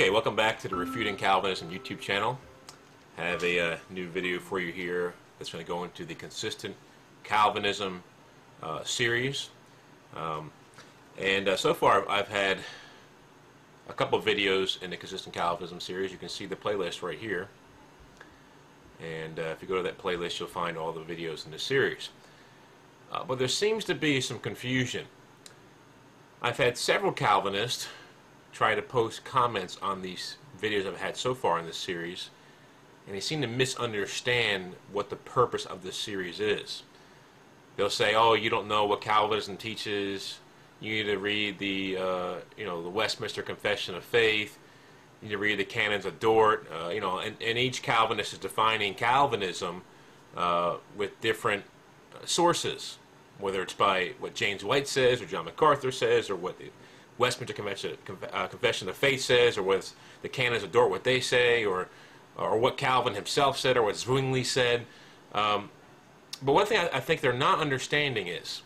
Okay, welcome back to the Refuting Calvinism YouTube channel. I have a uh, new video for you here that's going to go into the consistent Calvinism uh, series. Um, and uh, so far I've had a couple videos in the consistent Calvinism series. You can see the playlist right here. And uh, if you go to that playlist you'll find all the videos in the series. Uh, but there seems to be some confusion. I've had several Calvinists try to post comments on these videos I've had so far in this series, and they seem to misunderstand what the purpose of this series is. They'll say, "Oh, you don't know what Calvinism teaches. You need to read the, uh, you know, the Westminster Confession of Faith. You need to read the Canons of Dort. Uh, you know, and, and, each Calvinist is defining Calvinism uh, with different uh, sources, whether it's by what James White says or John MacArthur says or what the Westminster Convention, uh, Confession of Faith says, or what the canons of Dort what they say, or or what Calvin himself said, or what Zwingli said. Um, but one thing I, I, think they're not understanding is,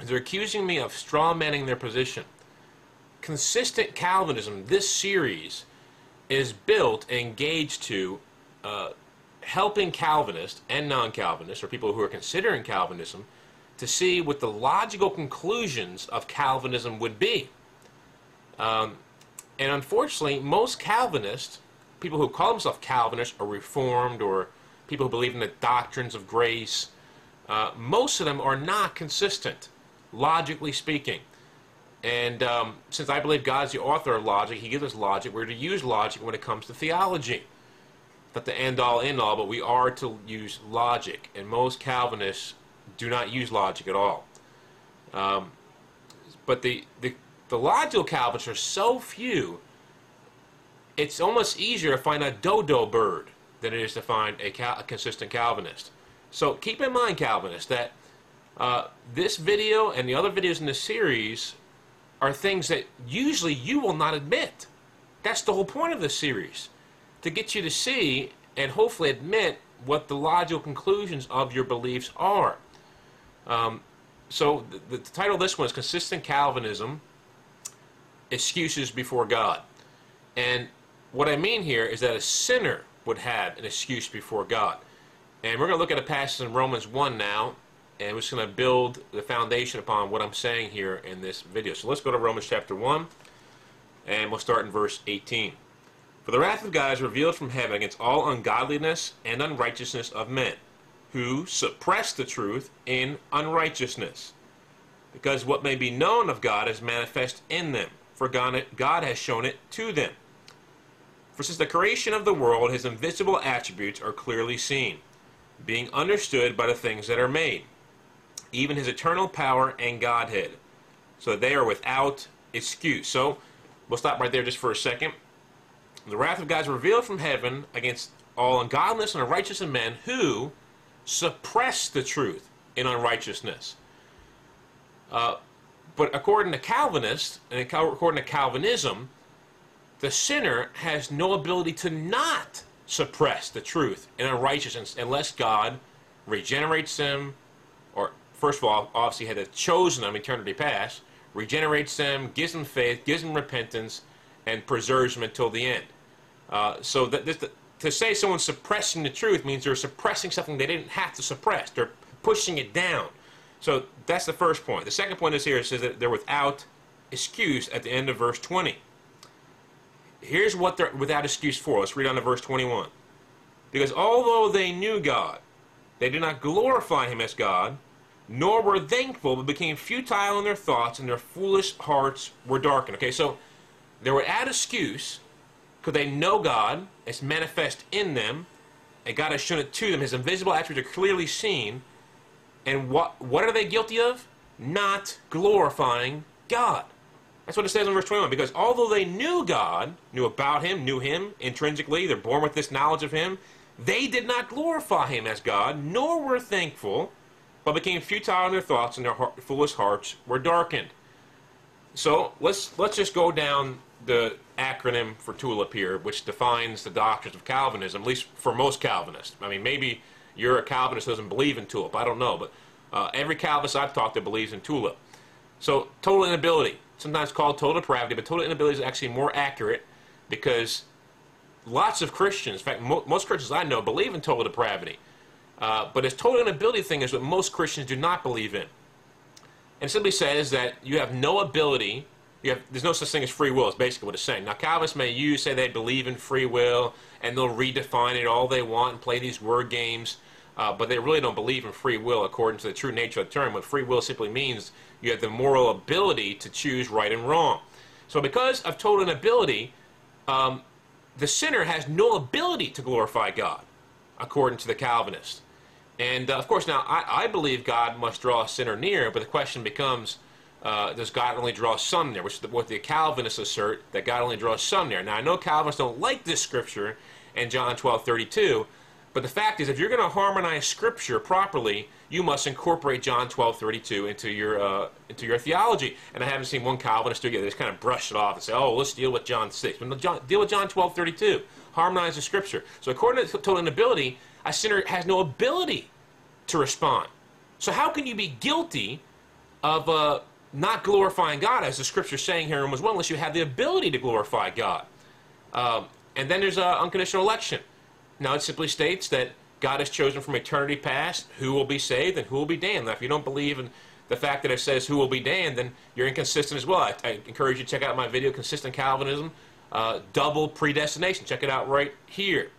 is they're accusing me of strawmanning their position. Consistent Calvinism, this series, is built and engaged to uh, helping Calvinists and non-Calvinists, or people who are considering Calvinism, to see what the logical conclusions of Calvinism would be. Um, and unfortunately, most Calvinists, people who call themselves Calvinists or Reformed or people who believe in the doctrines of grace, uh, most of them are not consistent, logically speaking. And um, since I believe God's the author of logic, He gives us logic. We're to use logic when it comes to theology. Not the end all, end all, but we are to use logic. And most Calvinists do not use logic at all. Um, but the, the the logical Calvinists are so few, it's almost easier to find a dodo bird than it is to find a, cal a consistent Calvinist. So keep in mind, Calvinists, that uh, this video and the other videos in this series are things that usually you will not admit. That's the whole point of this series, to get you to see and hopefully admit what the logical conclusions of your beliefs are. Um, so the, the title of this one is Consistent Calvinism, excuses before God. And what I mean here is that a sinner would have an excuse before God. And we're going to look at a passage in Romans 1 now, and we're just going to build the foundation upon what I'm saying here in this video. So let's go to Romans chapter 1, and we'll start in verse 18. For the wrath of God is revealed from heaven against all ungodliness and unrighteousness of men, who suppress the truth in unrighteousness. Because what may be known of God is manifest in them for God, has shown it to them. For since the creation of the world, his invisible attributes are clearly seen, being understood by the things that are made, even his eternal power and Godhead, so that they are without excuse. So, we'll stop right there just for a second. The wrath of God is revealed from heaven against all ungodliness and unrighteous of men who suppress the truth in unrighteousness. Uh, but according to Calvinists, and according to Calvinism, the sinner has no ability to not suppress the truth in unrighteousness unless God regenerates them, or first of all, obviously had chosen them eternity past, regenerates them, gives them faith, gives them repentance, and preserves them until the end. Uh, so that this, to say someone's suppressing the truth means they're suppressing something they didn't have to suppress. They're pushing it down. So that's the first point. The second point is here. It says that they're without excuse at the end of verse 20. Here's what they're without excuse for. Let's read on to verse 21. Because although they knew God, they did not glorify him as God, nor were thankful, but became futile in their thoughts, and their foolish hearts were darkened. Okay, so they were without excuse because they know God, it's manifest in them, and God has shown it to them. His invisible attributes are clearly seen, and what, what are they guilty of? Not glorifying God. That's what it says in verse 21. Because although they knew God, knew about Him, knew Him intrinsically, they're born with this knowledge of Him, they did not glorify Him as God, nor were thankful, but became futile in their thoughts, and their heart, foolish hearts were darkened. So let's let's just go down the acronym for TULIP here, which defines the doctrines of Calvinism, at least for most Calvinists. I mean, maybe you're a Calvinist doesn't believe in tulip. I don't know, but uh, every Calvinist I've talked to believes in tulip. So total inability, sometimes called total depravity, but total inability is actually more accurate because lots of Christians, in fact, mo- most Christians I know, believe in total depravity. Uh, but this total inability thing is what most Christians do not believe in. And simply says that you have no ability, have, there's no such thing as free will, is basically what it's saying. Now, Calvinists may use, say they believe in free will, and they'll redefine it all they want and play these word games, uh, but they really don't believe in free will according to the true nature of the term. What free will simply means you have the moral ability to choose right and wrong. So because of total inability, um, the sinner has no ability to glorify God, according to the Calvinist. And uh, of course, now I, I, believe God must draw a sinner near, but the question becomes uh, does God only draw some near? Which is what the Calvinists assert that God only draws some near. Now I know Calvinists don't like this scripture in John 12 32, but the fact is, if you're going to harmonize scripture properly, you must incorporate John 12 32 into your, uh, into your theology. And I haven't seen one Calvinist do it. They just kind of brush it off and say, oh, let's deal with John 6. But John, deal with John 12 32. Harmonize the scripture. So according to total inability, a sinner has no ability to respond. So how can you be guilty of uh, not glorifying God, as the scripture is saying here in Romans 1, unless you have the ability to glorify God? Um, and then there's uh, unconditional election. Now it simply states that God has chosen from eternity past who will be saved and who will be damned. Now, if you don't believe in the fact that it says who will be damned, then you're inconsistent as well. I, I encourage you to check out my video, Consistent Calvinism, uh, Double Predestination. Check it out right here,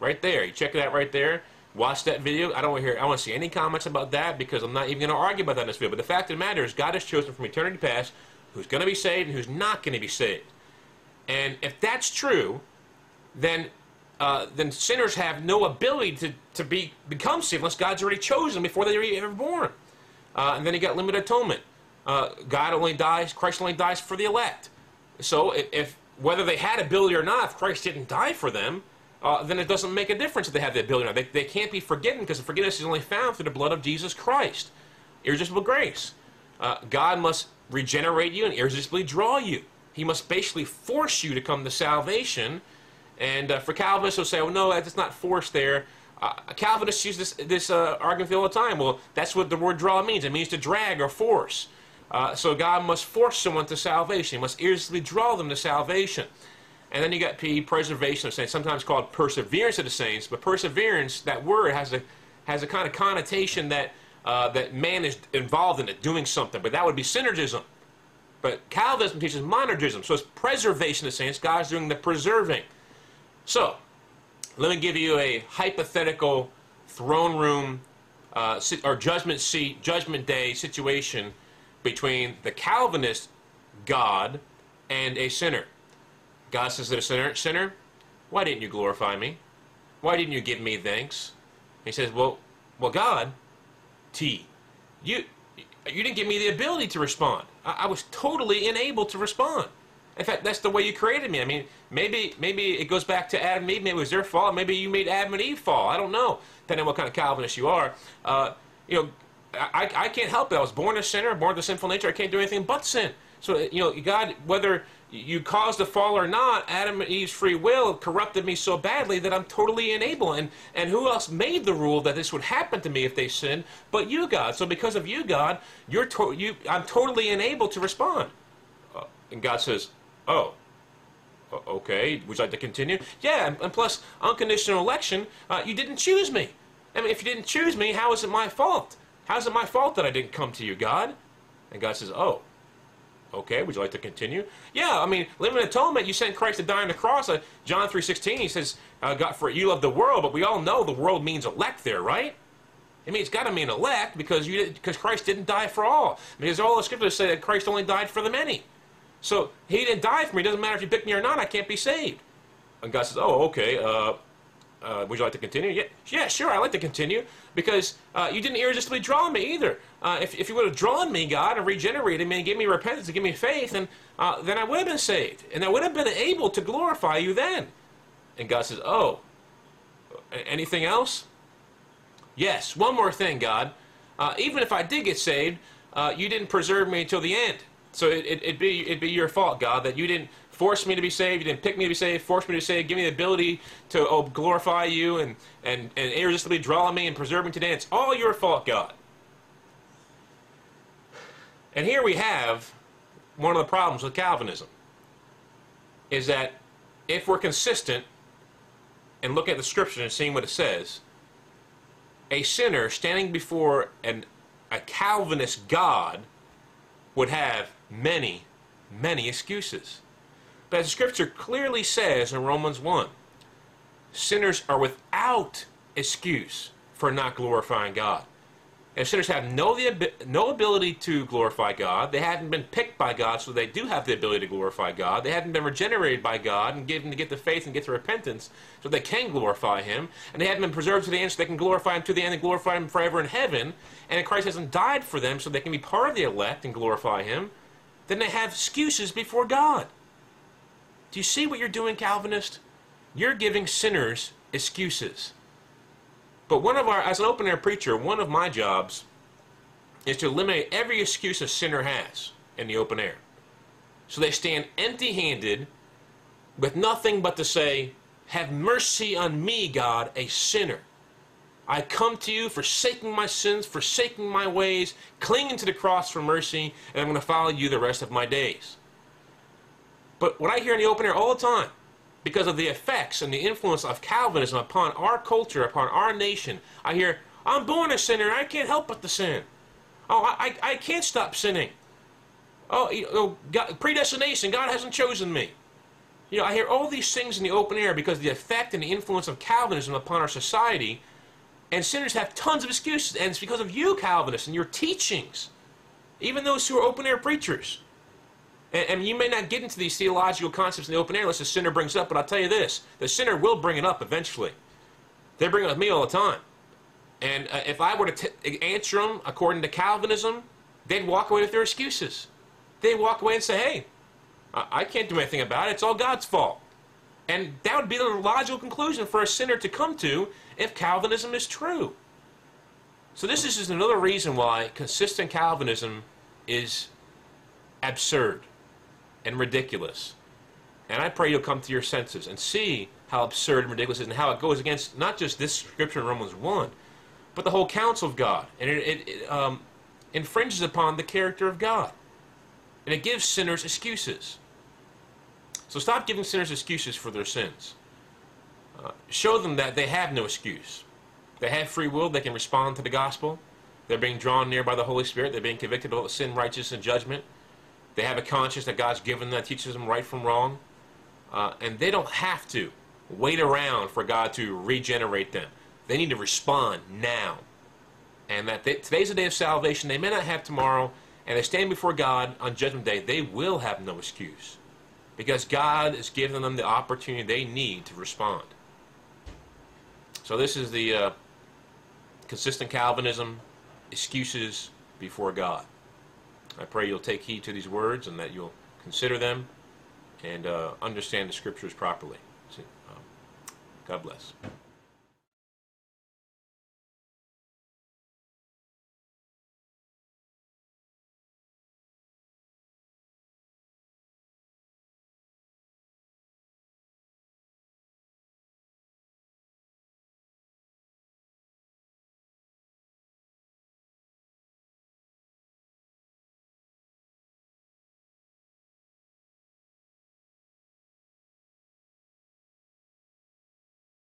right there. You check it out right there. Watch that video. I don't want to hear. I want to see any comments about that because I'm not even going to argue about that in this video. But the fact of the matter is, God has chosen from eternity past who's going to be saved and who's not going to be saved. And if that's true, then uh, then sinners have no ability to, to be become saved unless God's already chosen them before they were ever born. Uh, and then you got limited atonement. Uh, God only dies, Christ only dies for the elect. So if, if, whether they had ability or not, if Christ didn't die for them, uh, then it doesn't make a difference if they have the ability or not. They, they can't be forgiven because the forgiveness is only found through the blood of Jesus Christ. Irresistible grace. Uh, God must regenerate you and irresistibly draw you. He must basically force you to come to salvation and uh, for Calvinists, they'll say, well, no, that's not force there." Uh, Calvinists use this this uh, argument all the time. Well, that's what the word draw means. It means to drag or force. Uh, so God must force someone to salvation. He must irresistibly draw them to salvation. And then you got P, preservation of saints, sometimes called perseverance of the saints. But perseverance, that word has a has a kind of connotation that uh, that man is involved in it, doing something. But that would be synergism. But Calvinism teaches monergism. So it's preservation of saints. God's doing the preserving. So, let me give you a hypothetical throne room uh, or judgment seat, judgment day situation between the Calvinist God and a sinner. God says to the sinner, sinner, why didn't you glorify me? Why didn't you give me thanks? He says, well, well, God, T, you, you didn't give me the ability to respond. I, I was totally unable to respond. In fact, that's the way you created me. I mean, maybe maybe it goes back to Adam and Eve. Maybe it was their fault. Maybe you made Adam and Eve fall. I don't know. Depending on what kind of Calvinist you are. Uh, you know, I, I can't help it. I was born a sinner, born with a sinful nature. I can't do anything but sin. So, you know, God, whether you caused the fall or not, Adam and Eve's free will corrupted me so badly that I'm totally unable. And, and who else made the rule that this would happen to me if they sinned but you, God? So because of you, God, you're to, you, I'm totally unable to respond. Uh, and God says, Oh, okay. Would you like to continue? Yeah, and, plus, unconditional election, uh, you didn't choose me. I mean, if you didn't choose me, how is it my fault? How is it my fault that I didn't come to you, God? And God says, oh, okay, would you like to continue? Yeah, I mean, limited atonement, you sent Christ to die on the cross. Uh, John 3.16, he says, uh, God, for you love the world, but we all know the world means elect there, right? I mean, it's got to mean elect because you because Christ didn't die for all. Because all the scriptures say that Christ only died for the many. So he didn't die for me. It doesn't matter if you pick me or not. I can't be saved. And God says, oh, okay. Uh, uh, would you like to continue? Yeah, yeah, sure. I'd like to continue because uh, you didn't irresistibly draw me either. Uh, if, if you would have drawn me, God, and regenerated me and gave me repentance and gave me faith, and uh, then I would have been saved, and I would have been able to glorify you then. And God says, oh, anything else? Yes. One more thing, God. Uh, even if I did get saved, you didn't preserve me until the end. So it, it, would be, it'd be your fault, God, that you didn't force me to be saved, you didn't pick me to be saved, force me to be saved, give me the ability to oh, glorify you and, and, and irresistibly draw me and preserve me today. It's all your fault, God. And here we have one of the problems with Calvinism is that if we're consistent and look at the scripture and seeing what it says, a sinner standing before an, a Calvinist God would have many, many excuses. But as scripture clearly says in Romans 1, sinners are without excuse for not glorifying God. And sinners have no, the, no ability to glorify God. They haven't been picked by God, so they do have the ability to glorify God. They haven't been regenerated by God and given to get the faith and get the repentance, so they can glorify Him. And they haven't been preserved to the end, so they can glorify Him to the end and glorify Him forever in heaven. And Christ hasn't died for them, so they can be part of the elect and glorify Him. Then they have excuses before God. Do you see what you're doing, Calvinist? You're giving sinners excuses. But one of our, as an open air preacher, one of my jobs is to eliminate every excuse a sinner has in the open air. So they stand empty handed with nothing but to say, Have mercy on me, God, a sinner. I come to you, forsaking my sins, forsaking my ways, clinging to the cross for mercy, and I'm going to follow you the rest of my days. But what I hear in the open air all the time, because of the effects and the influence of Calvinism upon our culture, upon our nation. I hear, I'm born a sinner, I can't help but to sin. Oh, I, I, I can't stop sinning. Oh, you know, God, predestination, God hasn't chosen me. You know, I hear all these things in the open air because the effect and the influence of Calvinism upon our society. And sinners have tons of excuses, and it's because of you, Calvinists, and your teachings. Even those who are open air preachers. And, and, you may not get into these theological concepts in the open air unless the sinner brings up, but I'll tell you this the sinner will bring it up eventually. They bring it with me all the time. And uh, if I were to answer them according to Calvinism, they'd walk away with their excuses. They'd walk away and say, hey, I, I can't do anything about it. It's all God's fault. And that would be the logical conclusion for a sinner to come to if Calvinism is true. So this is just another reason why consistent Calvinism is absurd and ridiculous. And I pray you'll come to your senses and see how absurd and ridiculous it is and how it goes against not just this scripture in Romans 1, but the whole counsel of God. And it, it, it um, infringes upon the character of God. And it gives sinners excuses. So stop giving sinners excuses for their sins. Uh, show them that they have no excuse. They have free will. They can respond to the gospel. They're being drawn near by the Holy Spirit. They're being convicted of sin, righteousness, and judgment. They have a conscience that God's given them that teaches them right from wrong. Uh, and they don't have to wait around for God to regenerate them. They need to respond now. And that they, today's the day of salvation. They may not have tomorrow. And they stand before God on Judgment Day. They will have no excuse. Because God is giving them the opportunity they need to respond. So this is the uh, consistent Calvinism, excuses before God. I pray you'll take heed to these words and that you'll consider them and uh, understand the scriptures properly. Um, God bless.